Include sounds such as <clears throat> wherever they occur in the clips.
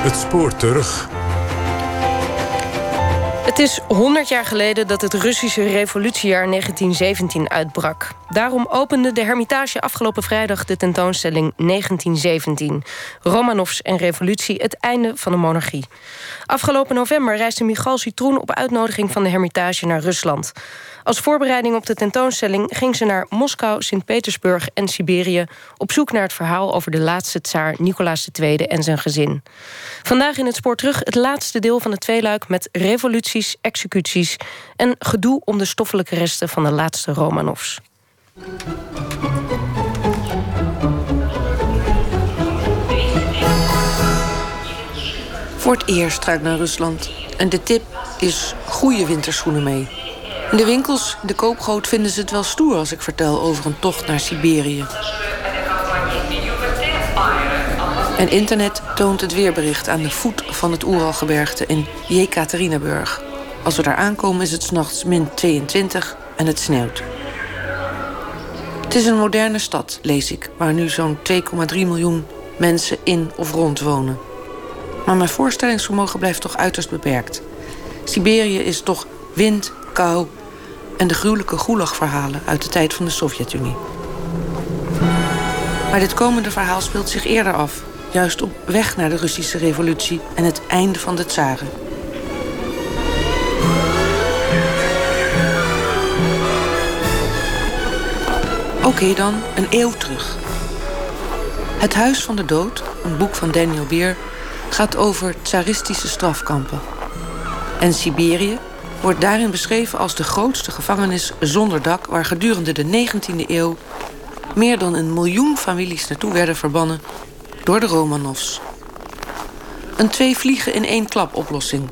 Het spoor terug. Het is 100 jaar geleden dat het Russische revolutiejaar 1917 uitbrak. Daarom opende de Hermitage afgelopen vrijdag de tentoonstelling 1917. Romanovs en revolutie, het einde van de monarchie. Afgelopen november reisde Michal Citroen op uitnodiging van de Hermitage naar Rusland. Als voorbereiding op de tentoonstelling ging ze naar Moskou, Sint-Petersburg en Siberië op zoek naar het verhaal over de laatste tsaar Nicolaas II en zijn gezin. Vandaag in het spoor terug het laatste deel van het tweeluik met revoluties, executies en gedoe om de stoffelijke resten van de laatste Romanovs. Voor het eerst ga naar Rusland. En de tip is goede winterschoenen mee. In de winkels, in de koopgoot, vinden ze het wel stoer als ik vertel over een tocht naar Siberië. En internet toont het weerbericht aan de voet van het Oeralgebergte in Jekaterinburg. Als we daar aankomen is het s'nachts min 22 en het sneeuwt. Het is een moderne stad, lees ik, waar nu zo'n 2,3 miljoen mensen in of rond wonen. Maar mijn voorstellingsvermogen blijft toch uiterst beperkt. Siberië is toch wind, kou en de gruwelijke Gulag-verhalen uit de tijd van de Sovjet-Unie. Maar dit komende verhaal speelt zich eerder af, juist op weg naar de Russische revolutie en het einde van de tsaren. Oké dan, een eeuw terug. Het Huis van de Dood, een boek van Daniel Beer, gaat over tsaristische strafkampen. En Siberië wordt daarin beschreven als de grootste gevangenis zonder dak... waar gedurende de 19e eeuw meer dan een miljoen families naartoe werden verbannen door de Romanovs. Een twee vliegen in één klap oplossing.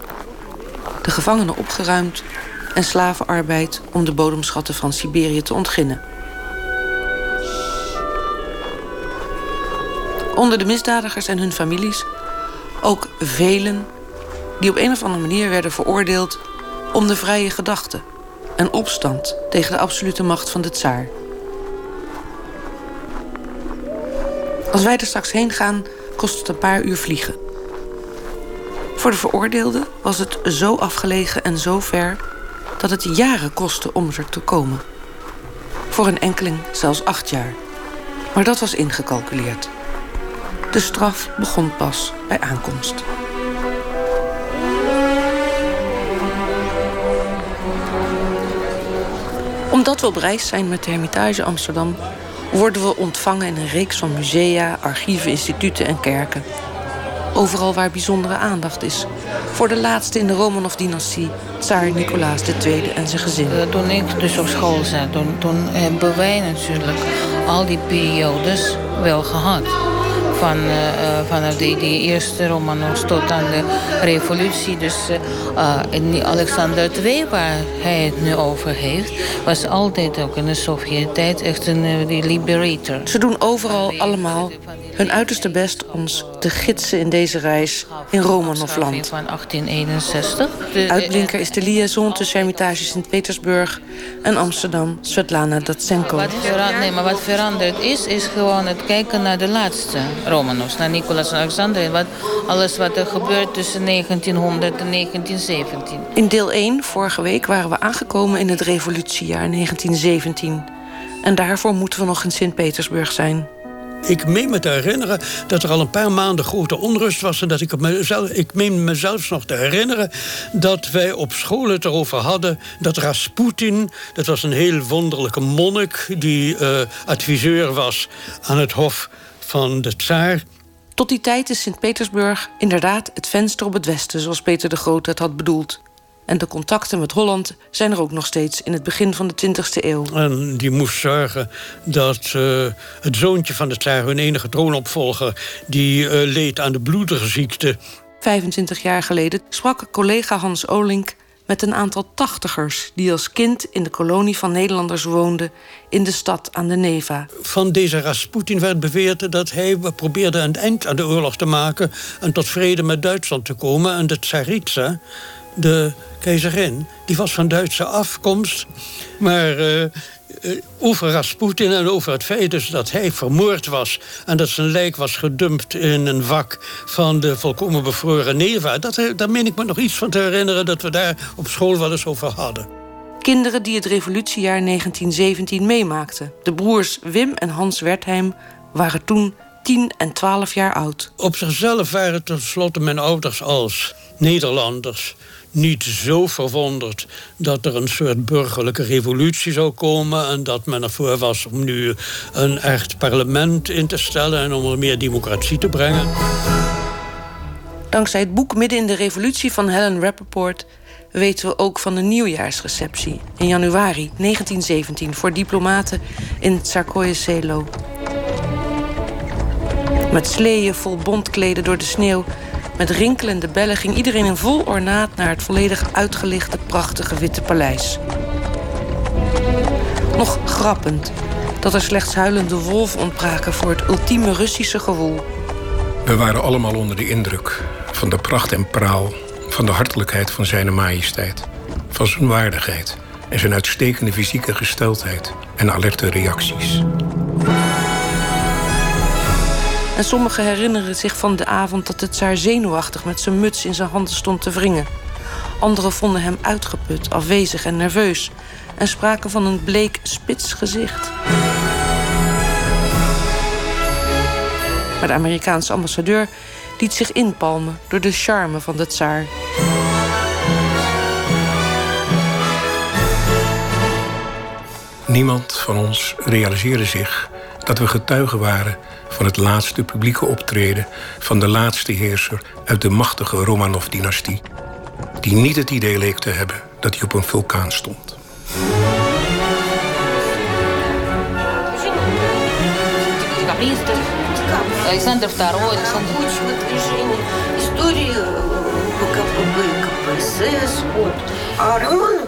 De gevangenen opgeruimd en slavenarbeid om de bodemschatten van Siberië te ontginnen. Onder de misdadigers en hun families ook velen die op een of andere manier werden veroordeeld om de vrije gedachte en opstand tegen de absolute macht van de tsaar. Als wij er straks heen gaan, kost het een paar uur vliegen. Voor de veroordeelden was het zo afgelegen en zo ver dat het jaren kostte om er te komen. Voor een enkeling zelfs acht jaar. Maar dat was ingecalculeerd. De straf begon pas bij aankomst. Omdat we op reis zijn met de Hermitage Amsterdam, worden we ontvangen in een reeks van musea, archieven, instituten en kerken. Overal waar bijzondere aandacht is. Voor de laatste in de Romanov-dynastie, tsaar Nicolaas II en zijn gezin. Eh, toen ik dus op school zat, toen, toen hebben wij natuurlijk al die periodes wel gehad van, uh, vanaf die, die eerste Romanovs tot aan de revolutie. Dus uh, Alexander II, waar hij het nu over heeft... was altijd ook in de Sovjet-tijd echt een liberator. Ze doen overal allemaal hun uiterste best ons te gidsen in deze reis in Romanovland. Van 1861. Uitblinker is de liaison tussen Hermitage Sint-Petersburg en Amsterdam, Svetlana Datsenko. Wat, nee, maar wat veranderd is, is gewoon het kijken naar de laatste Romanovs, naar Nicolaas en Alexander. Wat, alles wat er gebeurt tussen 1900 en 1917. In deel 1, vorige week, waren we aangekomen in het revolutiejaar 1917. En daarvoor moeten we nog in Sint-Petersburg zijn. Ik meen me te herinneren dat er al een paar maanden grote onrust was. En dat ik, mezelf, ik meen mezelf nog te herinneren dat wij op school erover hadden dat Rasputin, dat was een heel wonderlijke monnik die uh, adviseur was aan het hof van de tsaar. Tot die tijd is Sint-Petersburg inderdaad het venster op het westen, zoals Peter de Grote het had bedoeld. En de contacten met Holland zijn er ook nog steeds in het begin van de 20e eeuw. En die moest zorgen dat uh, het zoontje van de tsaar, hun enige troonopvolger, die uh, leed aan de bloedige ziekte. 25 jaar geleden sprak collega Hans Olink met een aantal tachtigers die als kind in de kolonie van Nederlanders woonden in de stad aan de Neva. Van deze Rasputin werd beweerd dat hij probeerde een eind aan de oorlog te maken en tot vrede met Duitsland te komen. En de tsaritsa, de keizerin, die was van Duitse afkomst. Maar uh, over Rasputin en over het feit dus dat hij vermoord was... en dat zijn lijk was gedumpt in een vak van de volkomen bevroren Neva... Dat, daar meen ik me nog iets van te herinneren... dat we daar op school wel eens over hadden. Kinderen die het revolutiejaar 1917 meemaakten. De broers Wim en Hans Wertheim waren toen 10 en 12 jaar oud. Op zichzelf waren tenslotte mijn ouders als Nederlanders niet zo verwonderd dat er een soort burgerlijke revolutie zou komen en dat men ervoor was om nu een echt parlement in te stellen en om er meer democratie te brengen. Dankzij het boek Midden in de Revolutie van Helen Rappaport weten we ook van de nieuwjaarsreceptie in januari 1917 voor diplomaten in Tsarkoye Selo. Met sleeën vol bondkleden door de sneeuw met rinkelende bellen ging iedereen in vol ornaat naar het volledig uitgelichte prachtige witte paleis. Nog grappend dat er slechts huilende wolven ontbraken voor het ultieme Russische gewoel. We waren allemaal onder de indruk van de pracht en praal, van de hartelijkheid van zijn majesteit, van zijn waardigheid en zijn uitstekende fysieke gesteldheid en alerte reacties. En sommigen herinneren zich van de avond dat het tsaar zenuwachtig met zijn muts in zijn handen stond te wringen. Anderen vonden hem uitgeput, afwezig en nerveus en spraken van een bleek spits gezicht. Maar de Amerikaanse ambassadeur liet zich inpalmen door de charme van de tsaar. Niemand van ons realiseerde zich dat we getuigen waren van het laatste publieke optreden van de laatste heerser uit de machtige Romanov-dynastie, die niet het idee leek te hebben dat hij op een vulkaan stond. Alexander II, Alexander... История ВКПБ, КПСС, вот. А Романова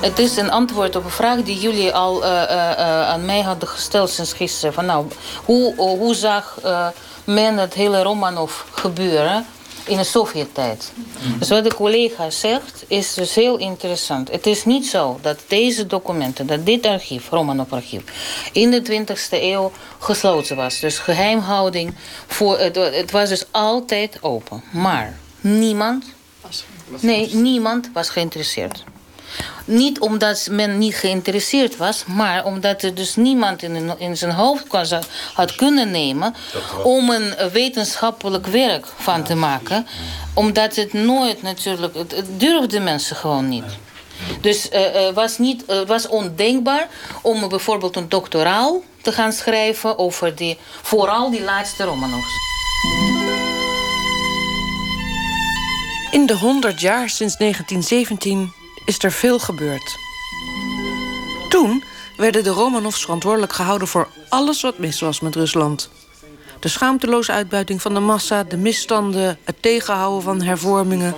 het is een antwoord op een vraag die jullie al uh, uh, aan mij hadden gesteld sinds gisteren. Van, nou, hoe, hoe zag men het hele Romanov gebeuren in de Sovjet-tijd? Mm. Dus wat de collega zegt is dus heel interessant. Het is niet zo dat deze documenten, dat dit archief, Romanov-archief, in de 20e eeuw gesloten was. Dus geheimhouding, voor, het, het was dus altijd open. Maar niemand, nee, niemand was geïnteresseerd. Niet omdat men niet geïnteresseerd was, maar omdat er dus niemand in, in zijn hoofd had kunnen nemen om een wetenschappelijk werk van te maken. Omdat het nooit natuurlijk, het, het durfde mensen gewoon niet. Dus het uh, was, niet, uh, was ondenkbaar om bijvoorbeeld een doctoraal te gaan schrijven over die, vooral die laatste Romanovs. In de 100 jaar sinds 1917 is er veel gebeurd. Toen werden de Romanovs verantwoordelijk gehouden voor alles wat mis was met Rusland. De schaamteloze uitbuiting van de massa, de misstanden, het tegenhouden van hervormingen,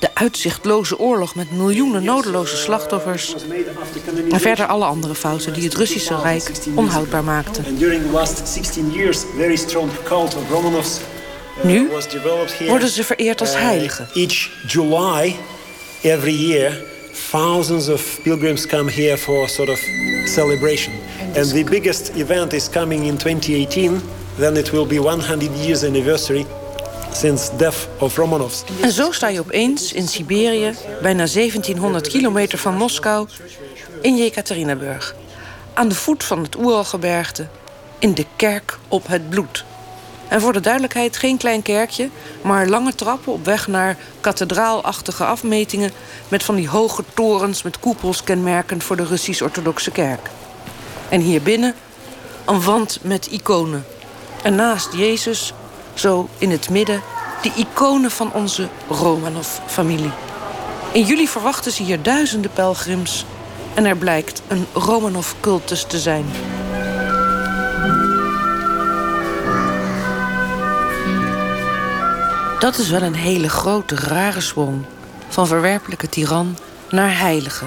de uitzichtloze oorlog met miljoenen nodeloze slachtoffers en verder alle andere fouten die het Russische Rijk onhoudbaar maakten. Nu worden ze vereerd als heiligen every year thousands of pilgrims come here for sort of celebration. And the biggest event is coming in 2018. Then it will be 100 years anniversary since death of Romanovs. En zo sta je opeens in Siberië, bijna 1700 kilometer van Moskou, in Jekaterinburg. Aan de voet van het Oeralgebergte, in de kerk op het bloed. En voor de duidelijkheid geen klein kerkje, maar lange trappen op weg naar kathedraalachtige afmetingen met van die hoge torens met koepels kenmerkend voor de Russisch-Orthodoxe Kerk. En hier binnen een wand met iconen. En naast Jezus, zo in het midden, de iconen van onze Romanov-familie. In juli verwachten ze hier duizenden pelgrims en er blijkt een Romanov-cultus te zijn. Dat is wel een hele grote, rare sprong. Van verwerpelijke tiran naar heilige.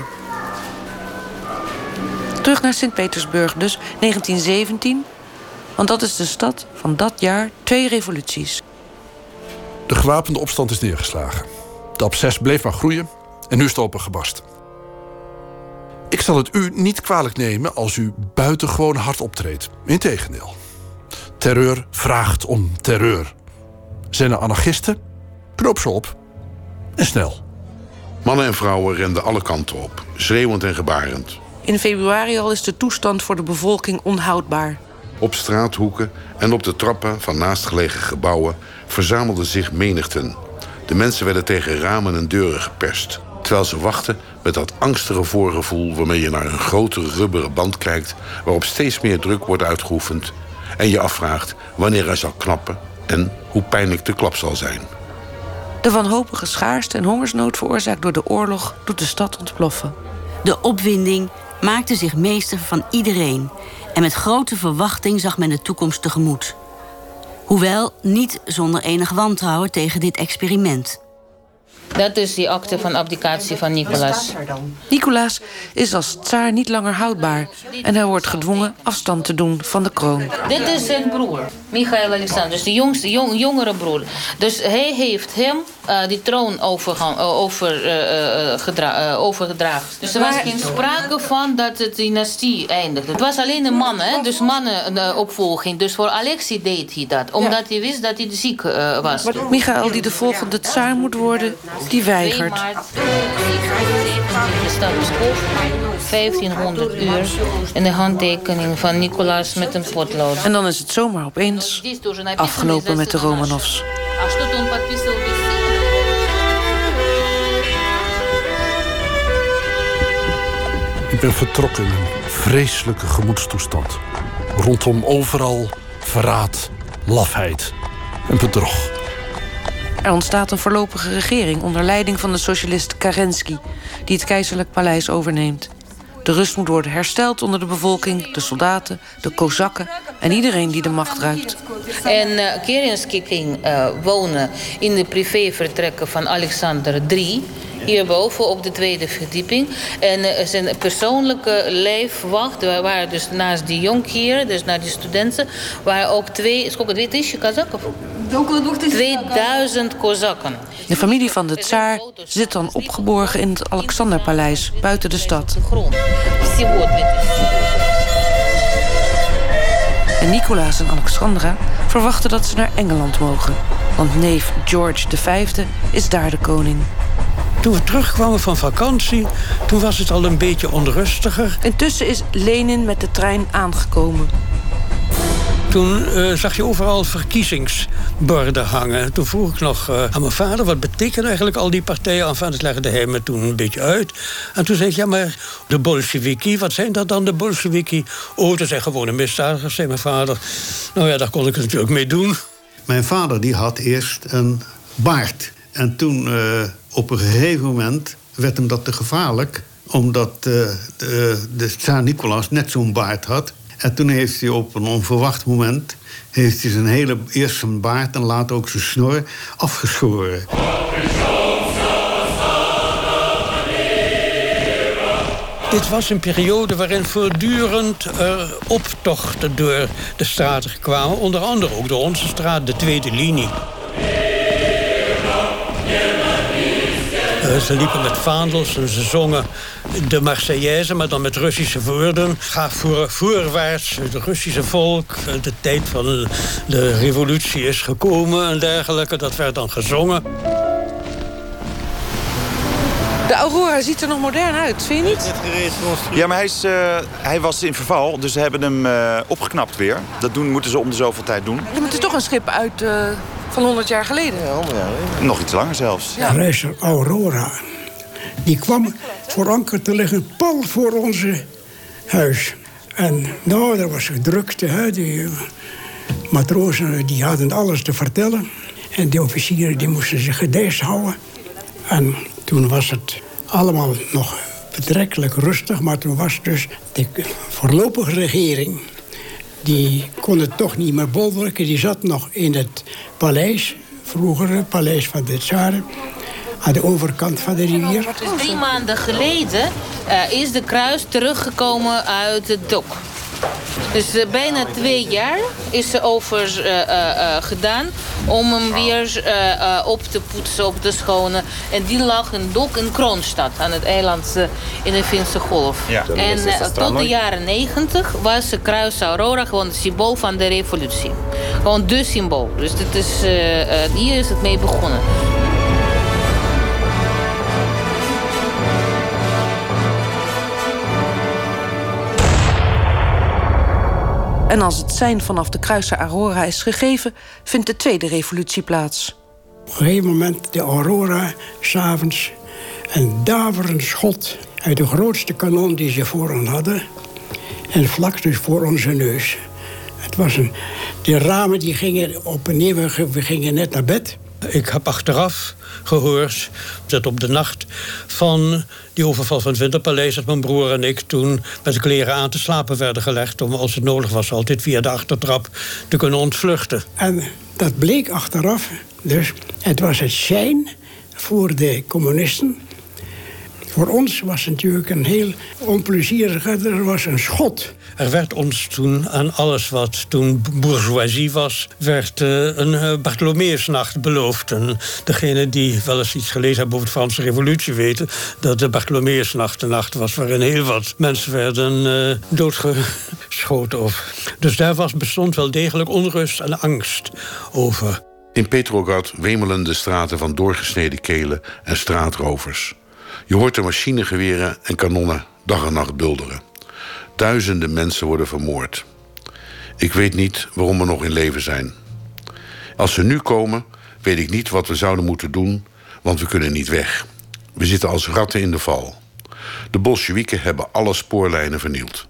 Terug naar Sint-Petersburg dus, 1917. Want dat is de stad van dat jaar twee revoluties. De gewapende opstand is neergeslagen. De obses bleef maar groeien en nu is het open gebast. Ik zal het u niet kwalijk nemen als u buitengewoon hard optreedt. Integendeel. Terreur vraagt om terreur. Zijn er anarchisten? Knoop ze op. En snel. Mannen en vrouwen renden alle kanten op, schreeuwend en gebarend. In februari al is de toestand voor de bevolking onhoudbaar. Op straathoeken en op de trappen van naastgelegen gebouwen verzamelden zich menigten. De mensen werden tegen ramen en deuren geperst. Terwijl ze wachten met dat angstige voorgevoel waarmee je naar een grote rubberen band kijkt waarop steeds meer druk wordt uitgeoefend en je afvraagt wanneer hij zal knappen en hoe pijnlijk de klap zal zijn. De wanhopige schaarste en hongersnood veroorzaakt door de oorlog doet de stad ontploffen. De opwinding maakte zich meester van iedereen en met grote verwachting zag men de toekomst tegemoet. Hoewel niet zonder enig wantrouwen tegen dit experiment. Dat is die akte van abdicatie van Nicolaas. Nicolaas is als tsaar niet langer houdbaar en hij wordt gedwongen afstand te doen van de kroon. Dit is zijn broer, Michael Alexander, dus de jongste, jong, jongere broer. Dus hij heeft hem uh, die troon overgang, uh, over, uh, overgedragen. Dus er was geen sprake van dat de dynastie eindigde. Het was alleen een man, hè? dus mannenopvolging. Dus voor Alexei deed hij dat, omdat hij wist dat hij ziek was. Maar Michael, die de volgende tsaar moet worden, die weigert. 1500 uur en de handtekening van Nicolaas met een potlood. En dan is het zomaar opeens afgelopen met de Romanovs. Ik ben vertrokken in een vreselijke gemoedstoestand. Rondom overal verraad, lafheid en bedrog. Er ontstaat een voorlopige regering onder leiding van de socialist Kerensky, die het keizerlijk paleis overneemt. De rust moet worden hersteld onder de bevolking, de soldaten, de kozakken en iedereen die de macht ruikt. En uh, Kerensky ging uh, wonen in de privévertrekken van Alexander III hierboven op de tweede verdieping. En uh, zijn persoonlijke lijfwacht, waar waren dus naast die jonkheer, dus naar die studenten, waren ook twee, сколько, 2000 казаков? 2000 kozakken. De familie van de tsaar zit dan opgeborgen in het Alexanderpaleis, buiten de stad. En Nicolaas en Alexandra verwachten dat ze naar Engeland mogen. Want neef George V is daar de koning. Toen we terugkwamen van vakantie, toen was het al een beetje onrustiger. Intussen is Lenin met de trein aangekomen. Toen uh, zag je overal verkiezingsborden hangen. Toen vroeg ik nog uh, aan mijn vader... wat betekenen eigenlijk al die partijen? Enfin, dat legde hij me toen een beetje uit. En toen zei ik, ja, maar de Bolsheviki... wat zijn dat dan, de Bolsheviki? Oh, dat zijn gewone misdadigers, zei mijn vader. Nou ja, daar kon ik het natuurlijk mee doen. Mijn vader die had eerst een baard. En toen, uh, op een gegeven moment, werd hem dat te gevaarlijk... omdat uh, de, de Tsar Nicolaas net zo'n baard had... En toen heeft hij op een onverwacht moment... heeft hij zijn hele, eerst zijn baard en later ook zijn snor afgeschoren. Dit was een periode waarin voortdurend uh, optochten door de straten kwamen. Onder andere ook door onze straat, de tweede linie. Ze liepen met vaandels en ze zongen de Marseillaise, maar dan met Russische woorden. Ga voor, voorwaarts, het Russische volk. De tijd van de revolutie is gekomen en dergelijke. Dat werd dan gezongen. De Aurora ziet er nog modern uit, vind je niet? Ja, maar hij, is, uh, hij was in verval, dus ze hebben hem uh, opgeknapt weer. Dat doen, moeten ze om de zoveel tijd doen. Ja, het is toch een schip uit uh, van 100 jaar geleden? Ja, 100 jaar geleden. Nog iets langer zelfs. Ja. Reizer Aurora. Die kwam voor anker te liggen pal voor onze huis. En nou, er was gedrukte. Hè. Die matrozen die hadden alles te vertellen. En de officieren die moesten zich gedijst houden. En toen was het allemaal nog betrekkelijk rustig. Maar toen was dus de voorlopige regering... die kon het toch niet meer bolwerken. Die zat nog in het paleis, vroegere paleis van de tsaren aan de overkant van de rivier. Drie maanden geleden uh, is de kruis teruggekomen uit het dok. Dus uh, bijna twee jaar is er over uh, gedaan om hem weer op te poetsen, op te schonen. En die lag een dok in Kroonstad, aan het eiland in de Finse Golf. Ja. En tot de jaren negentig was de Kruis Aurora gewoon het symbool van de revolutie. Gewoon de symbool. Dus dit is, hier is het mee begonnen. En als het zijn vanaf de kruiser Aurora is gegeven, vindt de tweede revolutie plaats. Op een gegeven moment de Aurora, s'avonds, een daverend schot uit de grootste kanon die ze voor ons hadden. En vlak dus voor onze neus. Het was een, de ramen die gingen op en neer, we gingen net naar bed. Ik heb achteraf gehoord dat op de nacht van die overval van het Winterpaleis... dat mijn broer en ik toen met de kleren aan te slapen werden gelegd... om als het nodig was altijd via de achtertrap te kunnen ontvluchten. En dat bleek achteraf. Dus het was het zijn voor de communisten voor ons was het natuurlijk een heel onplezierige... Er was een schot. Er werd ons toen aan alles wat toen bourgeoisie was... werd uh, een uh, Bartholomeusnacht beloofd. En degene die wel eens iets gelezen hebben over de Franse revolutie... weten dat de Bartholomeusnacht een nacht was... waarin heel wat mensen werden uh, doodgeschoten. Of. Dus daar was, bestond wel degelijk onrust en angst over. In Petrograd wemelen de straten van doorgesneden kelen en straatrovers. Je hoort de machinegeweren en kanonnen dag en nacht bulderen. Duizenden mensen worden vermoord. Ik weet niet waarom we nog in leven zijn. Als ze nu komen, weet ik niet wat we zouden moeten doen, want we kunnen niet weg. We zitten als ratten in de val. De Bolsjewieken hebben alle spoorlijnen vernield.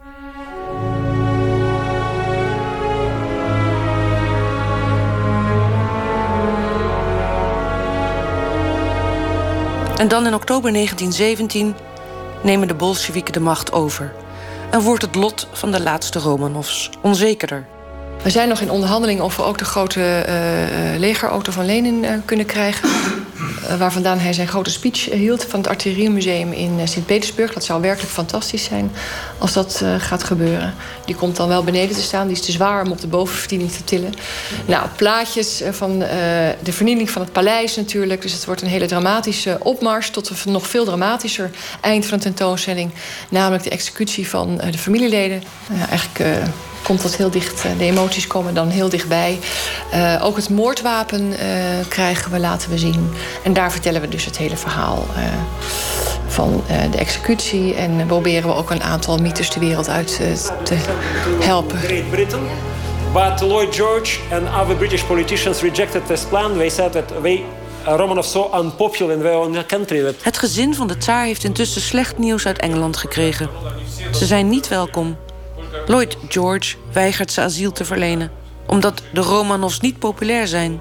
En dan in oktober 1917 nemen de Bolsjewieken de macht over. En wordt het lot van de laatste Romanovs onzekerder. We zijn nog in onderhandeling of we ook de grote uh, legerauto van Lenin uh, kunnen krijgen. Waar vandaan hij zijn grote speech hield van het Artilleriemuseum in Sint-Petersburg. Dat zou werkelijk fantastisch zijn als dat gaat gebeuren. Die komt dan wel beneden te staan. Die is te zwaar om op de bovenverdiening te tillen. Nou, plaatjes van de vernieling van het paleis natuurlijk. Dus het wordt een hele dramatische opmars tot een nog veel dramatischer eind van de tentoonstelling. Namelijk de executie van de familieleden. Nou eigenlijk komt dat heel dicht, eh, de emoties komen dan heel dichtbij. Uh, ook het moordwapen uh, krijgen we, laten we zien. En daar vertellen we dus het hele verhaal uh, van de executie. En proberen we ook een aantal mythes de wereld uit te helpen. Great Britain. But Lloyd George and other British politicians rejected this plan. They said that Romanov so unpopular in their own country. Het gezin van de tsaar heeft intussen slecht nieuws uit Engeland gekregen. Ze zijn niet welkom. Lloyd George weigert ze asiel te verlenen. Omdat de Romanovs niet populair zijn.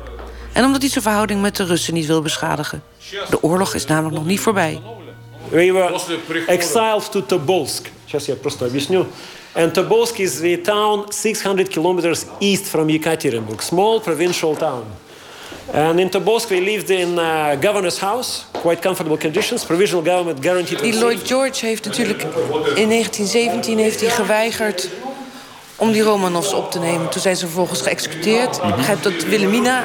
En omdat hij zijn verhouding met de Russen niet wil beschadigen. De oorlog is namelijk nog niet voorbij. We were exiled to Tobolsk. Сейчас я просто объясню. And Tobolsk is a town 600 kilometers east from Yekaterinburg. Small provincial town. And in Tobolsk we lived in a uh, governor's house. Quite comfortable conditions. Provisional government guaranteed... Die Lloyd George heeft natuurlijk in 1917 heeft hij geweigerd om die Romanovs op te nemen. Toen zijn ze vervolgens geëxecuteerd. Ik begrijp dat Wilhelmina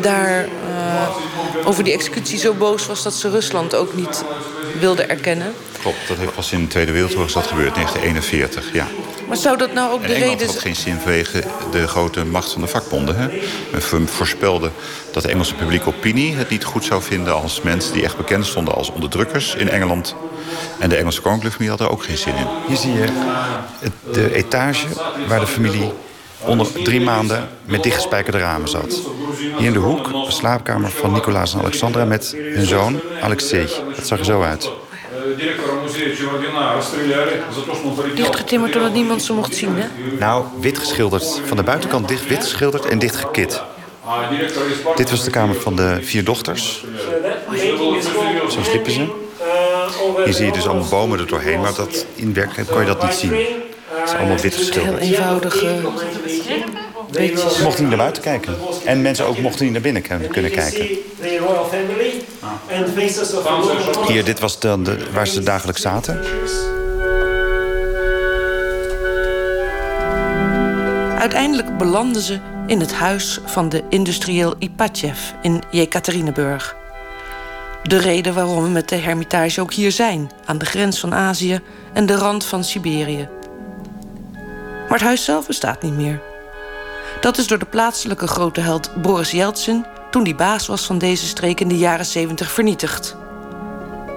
daar uh, over die executie zo boos was... dat ze Rusland ook niet wilde erkennen. Klopt, dat heeft pas in de Tweede Wereldoorlog dat gebeurd, 1941, ja. Maar zou dat nou ook de Engeland reden zijn? geen zin vanwege de grote macht van de vakbonden. Hè? Men voorspelde dat de Engelse publieke opinie het niet goed zou vinden... als mensen die echt bekend stonden als onderdrukkers in Engeland. En de Engelse koninklijke familie had er ook geen zin in. Hier zie je de etage waar de familie onder drie maanden met dichtgespijkerde ramen zat. Hier in de hoek de slaapkamer van Nicolaas en Alexandra met hun zoon Alexei. Dat zag er zo uit. Dichtgetimmerd doordat niemand ze mocht zien, hè? Nou, wit geschilderd. Van de buitenkant dicht wit geschilderd en dicht gekit. Dit was de kamer van de vier dochters. Zo sliepen ze. Hier zie je dus allemaal bomen er doorheen, maar dat, in werkelijkheid kon je dat niet zien. Het is allemaal wit geschilderd. Heel eenvoudige Ze mochten niet naar buiten kijken. En mensen ook mochten niet naar binnen kunnen kijken. Hier, dit was dan de, waar ze dagelijks zaten. Uiteindelijk belanden ze in het huis van de industrieel Ipatjev in Jekaterinburg. De reden waarom we met de Hermitage ook hier zijn, aan de grens van Azië en de rand van Siberië. Maar het huis zelf bestaat niet meer. Dat is door de plaatselijke grote held Boris Yeltsin, toen die baas was van deze streek in de jaren 70, vernietigd.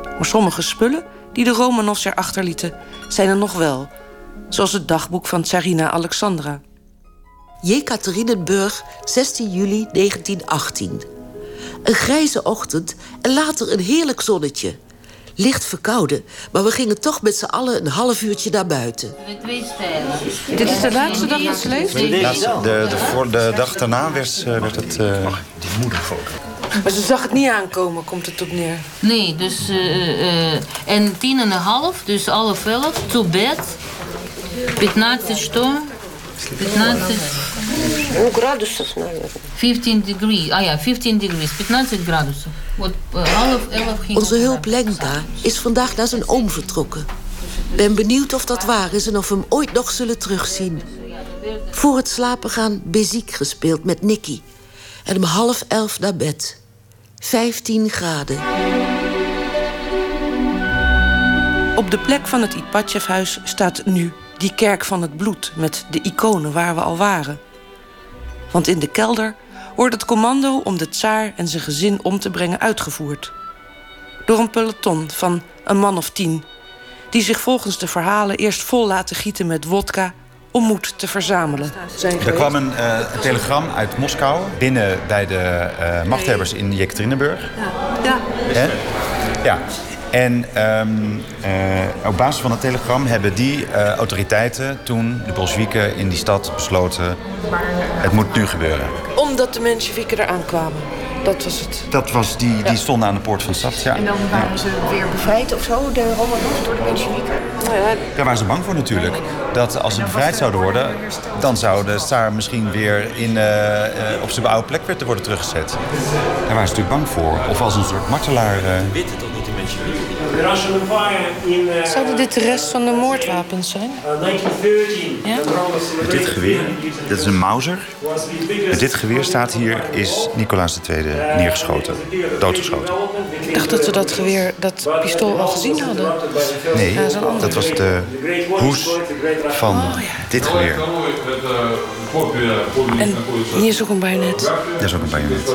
Maar sommige spullen die de Romanovs erachter lieten, zijn er nog wel. Zoals het dagboek van Tsarina Alexandra. Jekaterinenburg, 16 juli 1918. Een grijze ochtend en later een heerlijk zonnetje licht verkouden. Maar we gingen toch met z'n allen een half uurtje naar buiten. Dit is de laatste dag dat ze? De, de, de dag daarna werd, eh, werd het... Uh, die moederfoto. Maar ze zag het niet aankomen, komt het op neer. Nee, dus... Eh, en tien en een half, dus alle elf, to bed. 15 uur. 15... Ну, градусов, наверное. 15 degrees. Ah ja, 15 degrees. 15 градусов. Вот half elf ging Onze hulp Lenka is vandaag naar zijn oom vertrokken. Ben benieuwd of dat waar is en of we hem ooit nog zullen terugzien. Voor het slapen gaan beziek gespeeld met Nicky. En om half elf naar bed. 15 graden. Op de plek van het Ipatjevhuis staat nu die kerk van het bloed met de iconen waar we al waren. Want in de kelder wordt het commando om de tsaar en zijn gezin om te brengen uitgevoerd. Door een peloton van een man of tien, die zich volgens de verhalen eerst vol laten gieten met wodka om moed te verzamelen. Er kwam een, uh, telegram uit Moskou binnen bij de uh, machthebbers in Jekaterinburg. Ja. ja. Ja, en um, uh, op basis van het telegram hebben die uh, autoriteiten toen, de Bolsjewieken in die stad, besloten... het moet nu gebeuren. Omdat de Mensjewieken eraan kwamen? Dat was het? Dat was die, die stonden aan de poort van de stad, ja. En dan waren ze weer bevrijd of zo, de Romanovs, door de Mensjewieken? Nou ja, Daar waren ze bang voor natuurlijk. Dat als ze bevrijd zouden worden, dan zou de Tsaar misschien weer in, uh, op zijn oude plek weer te worden teruggezet. Daar waren ze natuurlijk bang voor. Of als een soort martelaar... Mensjewieken? Zouden dit de rest van de moordwapens zijn? Ja? Met dit geweer, dit is een Mauser. Met dit geweer staat hier, is Nicolaas II neergeschoten. Doodgeschoten. Ik dacht dat ze dat geweer, dat pistool al gezien hadden. Nee, dat was de hoes van dit geweer. En hier is ook een bajonet. Dat is ook een bajonet.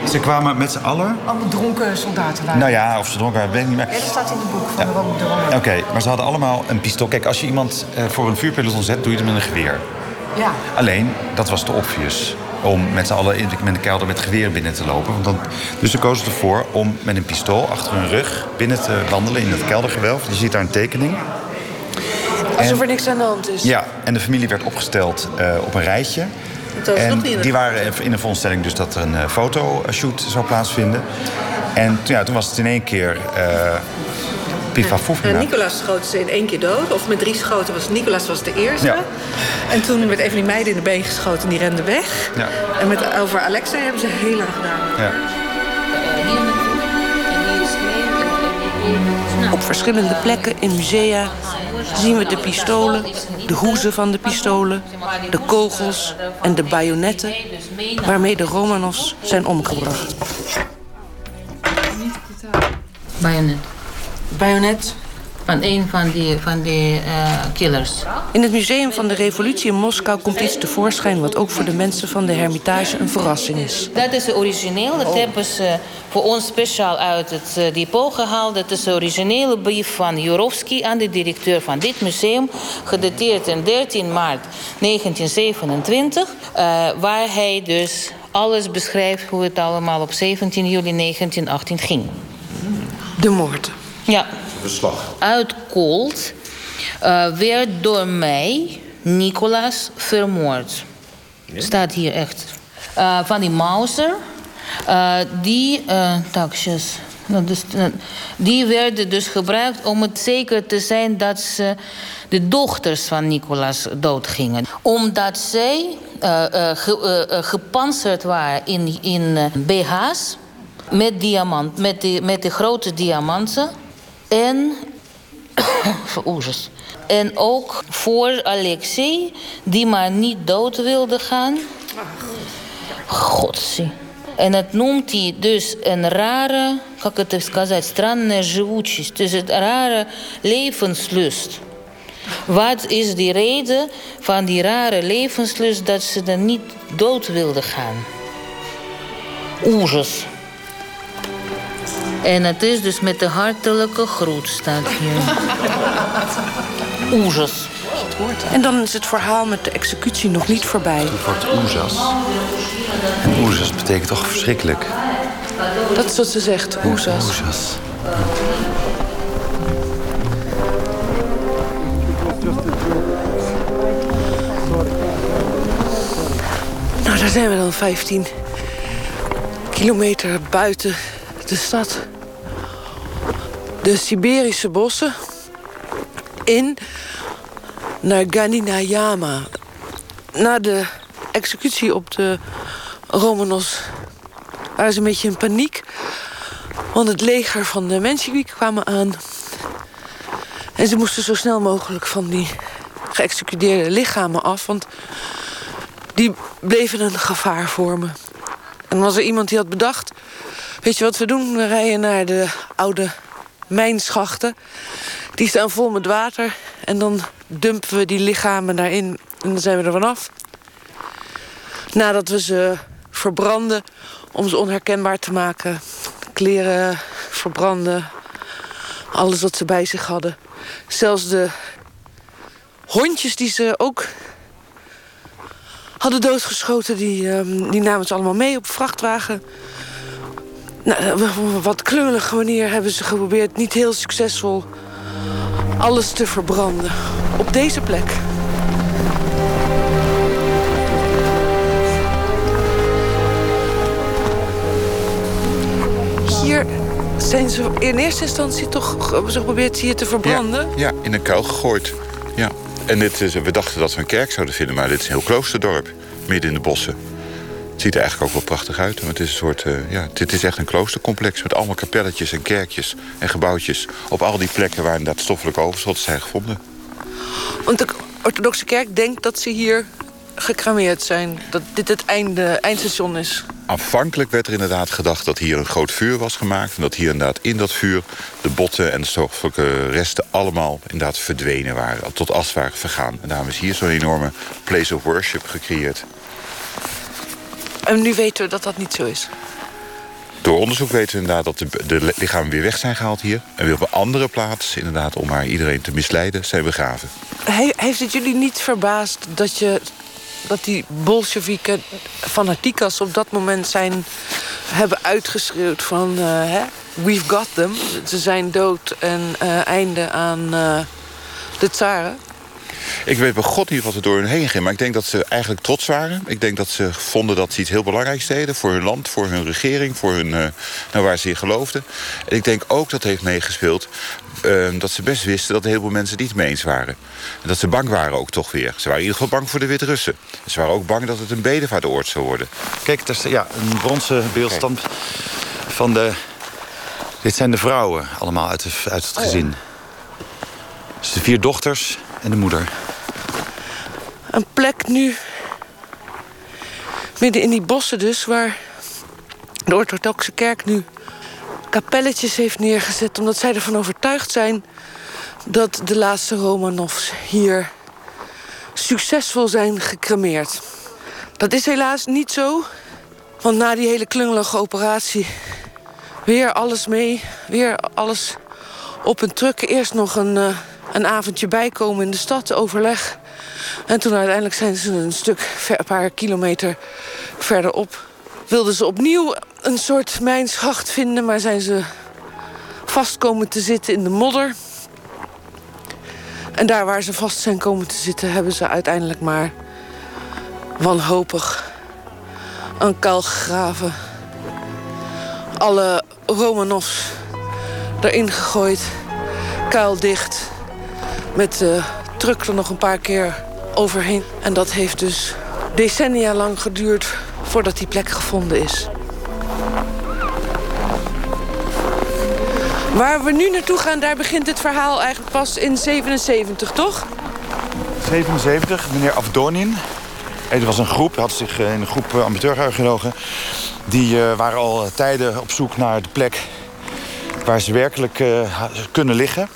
Ja. Ze kwamen met z'n allen... Allemaal dronken soldaten waren. Nou ja, of ze dronken waren, weet ik niet meer. Ja, dat staat in het boek van ja. Oké, maar ze hadden allemaal een pistool. Kijk, als je iemand uh, voor een vuurpeloton zet, doe je het met een geweer. Ja. Alleen, dat was te obvious om met z'n allen in met een kelder met geweer binnen te lopen. Want dan, dus ze kozen ervoor om met een pistool achter hun rug binnen te wandelen in het keldergewelf. Je ziet daar een tekening. Alsof er niks aan de hand is. Ja, en de familie werd opgesteld uh, op een rijtje. En die waren in de voorstelling dus dat er een uh, fotoshoot zou plaatsvinden. En ja, toen was het in één keer... Uh, Pifafoef. Ja, Nicolaas schoot ze in één keer dood. Of met drie schoten was Nicolaas was de eerste. Ja. En toen werd even die meiden in de been geschoten en die renden weg. Ja. En met, over Alexa hebben ze heel lang gedaan. Ja. Op verschillende plekken in musea zien we de pistolen, de hoezen van de pistolen, de kogels en de bajonetten waarmee de Romanovs zijn omgebracht. Bajonet. Bajonet? Van een van die, van die uh, killers. In het Museum van de Revolutie in Moskou komt iets tevoorschijn... wat ook voor de mensen van de Hermitage een verrassing is. Dat is origineel. Dat hebben ze voor ons speciaal uit het uh, depot gehaald. Dat is de originele brief van Jurovski aan de directeur van dit museum... gedateerd in 13 maart 1927... Uh, waar hij dus alles beschrijft hoe het allemaal op 17 juli 1918 ging. De moord. Ja. Verslag. Uit Colt uh, werd door mij Nicolaas vermoord. Ja. Staat hier echt. Uh, van die Mauser. Uh, die takjes. Die werden dus gebruikt om het zeker te zijn dat ze de dochters van Nicolaas doodgingen. Omdat zij ge, gepantserd waren in, in BH's met diamant, met de, met de grote diamanten. En, <coughs> En ook voor Alexei, die maar niet dood wilde gaan. Godzie. En het noemt hij dus een rare, как это сказать, странная живучесть. Dus een rare levenslust. Wat is die reden van die rare levenslust dat ze er niet dood wilde gaan? Oejes. En het is dus met de hartelijke groet staat hier. <laughs> Oejes. En dan is het verhaal met de executie nog niet voorbij. Het wordt oezas. En oezas betekent toch verschrikkelijk? Dat is wat ze zegt, oezas. Oezas. Nou, daar zijn we dan 15 kilometer buiten de stad. De Siberische bossen in naar Ganinayama. Na de executie op de Romanos waren ze een beetje in paniek. Want het leger van de Menshevik kwamen aan. En ze moesten zo snel mogelijk van die geëxecuteerde lichamen af. Want die bleven een gevaar vormen. En was er iemand die had bedacht... weet je wat we doen? We rijden naar de oude mijnschachten. Die staan vol met water. En dan dumpen we die lichamen daarin. En dan zijn we er vanaf. Nadat we ze verbranden om ze onherkenbaar te maken. Kleren verbranden. Alles wat ze bij zich hadden. Zelfs de hondjes die ze ook hadden doodgeschoten... die, um, die namen ze allemaal mee op vrachtwagen. Nou, wat klungelige manier hebben ze geprobeerd. Niet heel succesvol alles te verbranden. Op deze plek. Hier zijn ze in eerste instantie toch geprobeerd hier te verbranden? Ja, ja, in een kuil gegooid. Ja. En dit is, we dachten dat we een kerk zouden vinden, maar dit is een heel kloosterdorp. Midden in de bossen. Het ziet er eigenlijk ook wel prachtig uit. Het is een soort, uh, ja, dit is echt een kloostercomplex met allemaal kapelletjes en kerkjes en gebouwtjes. Op al die plekken waar inderdaad stoffelijke overschotten zijn gevonden. Want de orthodoxe kerk denkt dat ze hier gecrameerd zijn. Dat dit het einde, eindstation is. Aanvankelijk werd er inderdaad gedacht dat hier een groot vuur was gemaakt. En dat hier inderdaad in dat vuur de botten en de stoffelijke resten allemaal inderdaad verdwenen waren. Tot as waren vergaan. En daarom is hier zo'n enorme place of worship gecreëerd. En nu weten we dat dat niet zo is. Door onderzoek weten we inderdaad dat de, de lichamen weer weg zijn gehaald hier. En weer op een andere plaats, inderdaad, om maar iedereen te misleiden, zijn begraven. He, heeft het jullie niet verbaasd dat, je, dat die Bolsjewieken fanatiekers op dat moment zijn, hebben uitgeschreeuwd van... Uh, hè, we've got them, ze zijn dood en uh, einde aan uh, de tsaren? Ik weet bij god niet wat er door hun heen ging. Maar ik denk dat ze eigenlijk trots waren. Ik denk dat ze vonden dat ze iets heel belangrijks deden. Voor hun land, voor hun regering, voor hun, uh, nou, waar ze in geloofden. En ik denk ook dat heeft meegespeeld... Uh, dat ze best wisten dat een heleboel mensen het niet mee eens waren. En dat ze bang waren ook toch weer. Ze waren in ieder geval bang voor de Wit-Russen. Ze waren ook bang dat het een bedevaartoord zou worden. Kijk, is ja, een bronzen beeldstamp van de... Dit zijn de vrouwen allemaal uit, de, uit het gezin. Dus de vier dochters en de moeder. Een plek nu, midden in die bossen dus, waar de orthodoxe kerk nu kapelletjes heeft neergezet... omdat zij ervan overtuigd zijn dat de laatste Romanovs hier succesvol zijn gecremeerd. Dat is helaas niet zo, want na die hele klungelige operatie... weer alles mee, weer alles op een truck. Eerst nog een... Uh, een avondje bijkomen in de stad, overleg. En toen uiteindelijk zijn ze een stuk, ver, een paar kilometer verderop. Wilden ze opnieuw een soort mijnschacht vinden, maar zijn ze vast komen te zitten in de modder. En daar waar ze vast zijn komen te zitten, hebben ze uiteindelijk maar wanhopig een kuil gegraven. Alle Romanovs erin gegooid, kuil dicht met de truck er nog een paar keer overheen. En dat heeft dus decennia lang geduurd voordat die plek gevonden is. Waar we nu naartoe gaan, daar begint het verhaal eigenlijk pas in 77, toch? 77, meneer Afdonin. Er was een groep, had zich in een groep amateurarcheologen. Die waren al tijden op zoek naar de plek waar ze werkelijk kunnen liggen.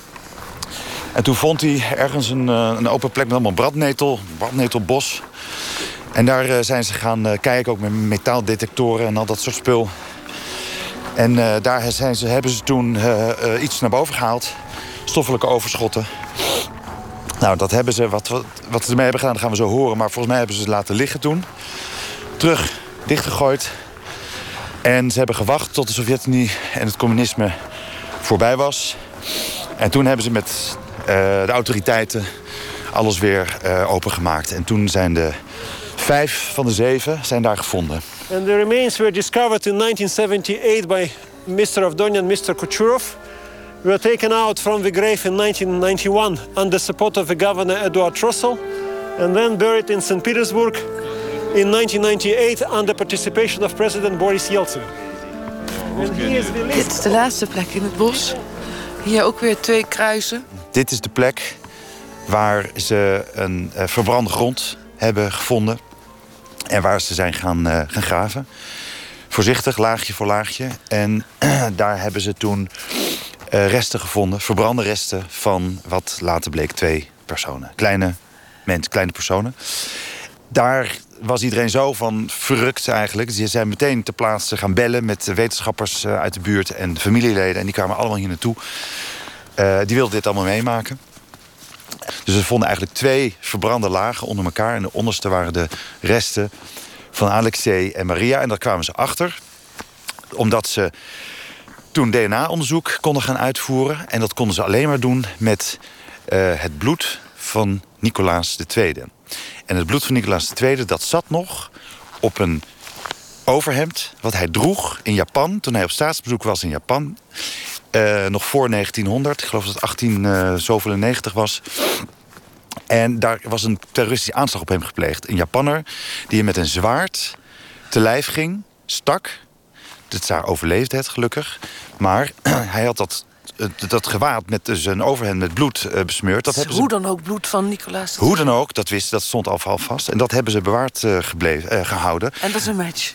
En toen vond hij ergens een, een open plek met allemaal brandnetel, brandnetelbos. En daar zijn ze gaan kijken, ook met metaaldetectoren en al dat soort spul. En daar zijn ze, hebben ze toen iets naar boven gehaald. Stoffelijke overschotten. Nou, dat hebben ze, wat, wat, ze ermee hebben gedaan, dat gaan we zo horen. Maar volgens mij hebben ze ze laten liggen toen. Terug, dichtgegooid. En ze hebben gewacht tot de Sovjet-Unie en het communisme voorbij was. En toen hebben ze met de autoriteiten alles weer opengemaakt. En toen zijn de vijf van de zeven zijn daar gevonden. And the remains were discovered in 1978 by Mr. Avdonian and Mr. Kucherov. Were taken out from the grave in 1991 under support of the governor Eduard Trussell, and then buried in St. Petersburg in 1998 under participation of President Boris Yeltsin. Dit is de laatste plek in het bos. Hier ook weer twee kruisen. Dit is de plek waar ze een uh, verbrande grond hebben gevonden. En waar ze zijn gaan, uh, gaan graven. Voorzichtig, laagje voor laagje. En <clears throat> daar hebben ze toen uh, resten gevonden. Verbrande resten van wat later bleek twee personen. Kleine mensen, kleine personen. Daar was iedereen zo van verrukt eigenlijk. Ze zijn meteen ter plaatse gaan bellen met wetenschappers uh, uit de buurt en familieleden. En die kwamen allemaal hier naartoe. die wilden dit allemaal meemaken. Dus we vonden eigenlijk twee verbrande lagen onder elkaar. En de onderste waren de resten van Alexei en Maria. En daar kwamen ze achter. Omdat ze toen DNA-onderzoek konden gaan uitvoeren. En dat konden ze alleen maar doen met uh, het bloed van Nicolaas II. En het bloed van Nicolaas II, dat zat nog op een overhemd... wat hij droeg in Japan, toen hij op staatsbezoek was in Japan. Uh, nog voor 1900, ik geloof dat het 1897 was. En daar was een terroristische aanslag op hem gepleegd. Een Japanner die hem met een zwaard te lijf ging, stak. De tsaar overleefde het gelukkig. Maar <clears throat> hij had dat, dat gewaad met zijn overhemd met bloed uh, besmeurd. Dat hoe ze... dan ook bloed van Nicolaas? Hoe dan ook, dat, wist, dat stond al vast. En dat hebben ze bewaard uh, gebleven, uh, gehouden. En dat is een match?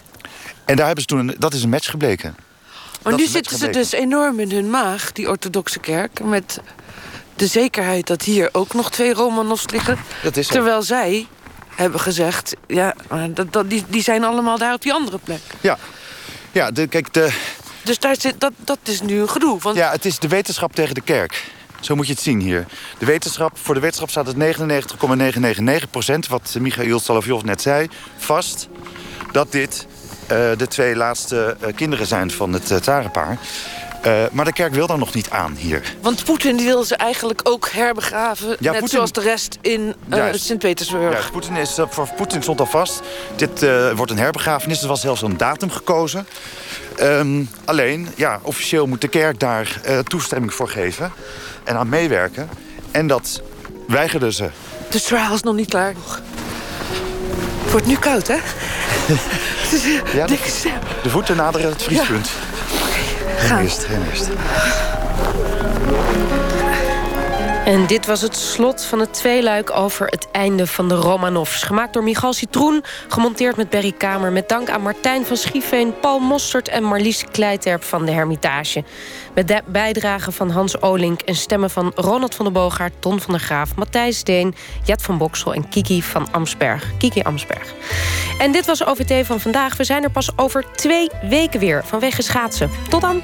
En daar hebben ze toen een, dat is een match gebleken. Maar dat nu zitten ze dus enorm in hun maag, die orthodoxe kerk... met de zekerheid dat hier ook nog twee Romanovs liggen. Dat is terwijl zij hebben gezegd, ja, dat, dat, die, die zijn allemaal daar op die andere plek. Ja, ja de, kijk, de... Dus daar zit, dat, dat is nu een gedoe. Want... Ja, het is de wetenschap tegen de kerk. Zo moet je het zien hier. De wetenschap, voor de wetenschap staat het 99,999 procent... wat Michail Salovjov net zei, vast... dat dit uh, de twee laatste uh, kinderen zijn van het uh, Tsarenpaar. Uh, maar de kerk wil daar nog niet aan hier. Want Poetin wil ze eigenlijk ook herbegraven. Ja, net Putin... zoals de rest in uh, Sint-Petersburg. Ja, Poetin is, uh, voor Poetin stond al vast. Dit wordt een herbegrafenis. Er was zelfs een datum gekozen. Um, alleen, ja, officieel moet de kerk daar toestemming voor geven. En aan meewerken. En dat weigerden ze. De trial is nog niet klaar. Het wordt nu koud, hè? <laughs> ja, <laughs> de, de voeten naderen het vriespunt. Ja. Geen eerst, geen eerst. En dit was het slot van het tweeluik over het einde van de Romanovs. Gemaakt door Michal Citroen, gemonteerd met Berry Kamer... met dank aan Martijn van Schiefveen, Paul Mostert en Marlies Kleiterp van de Hermitage. Met de bijdragen van Hans Olink en stemmen van Ronald van der Boogaard... Ton van der Graaf, Matthijs Deen, Jet van Boksel en Kiki van Amsberg. Kiki Amsberg. En dit was OVT van vandaag. We zijn er pas over twee weken weer vanwege schaatsen. Tot dan!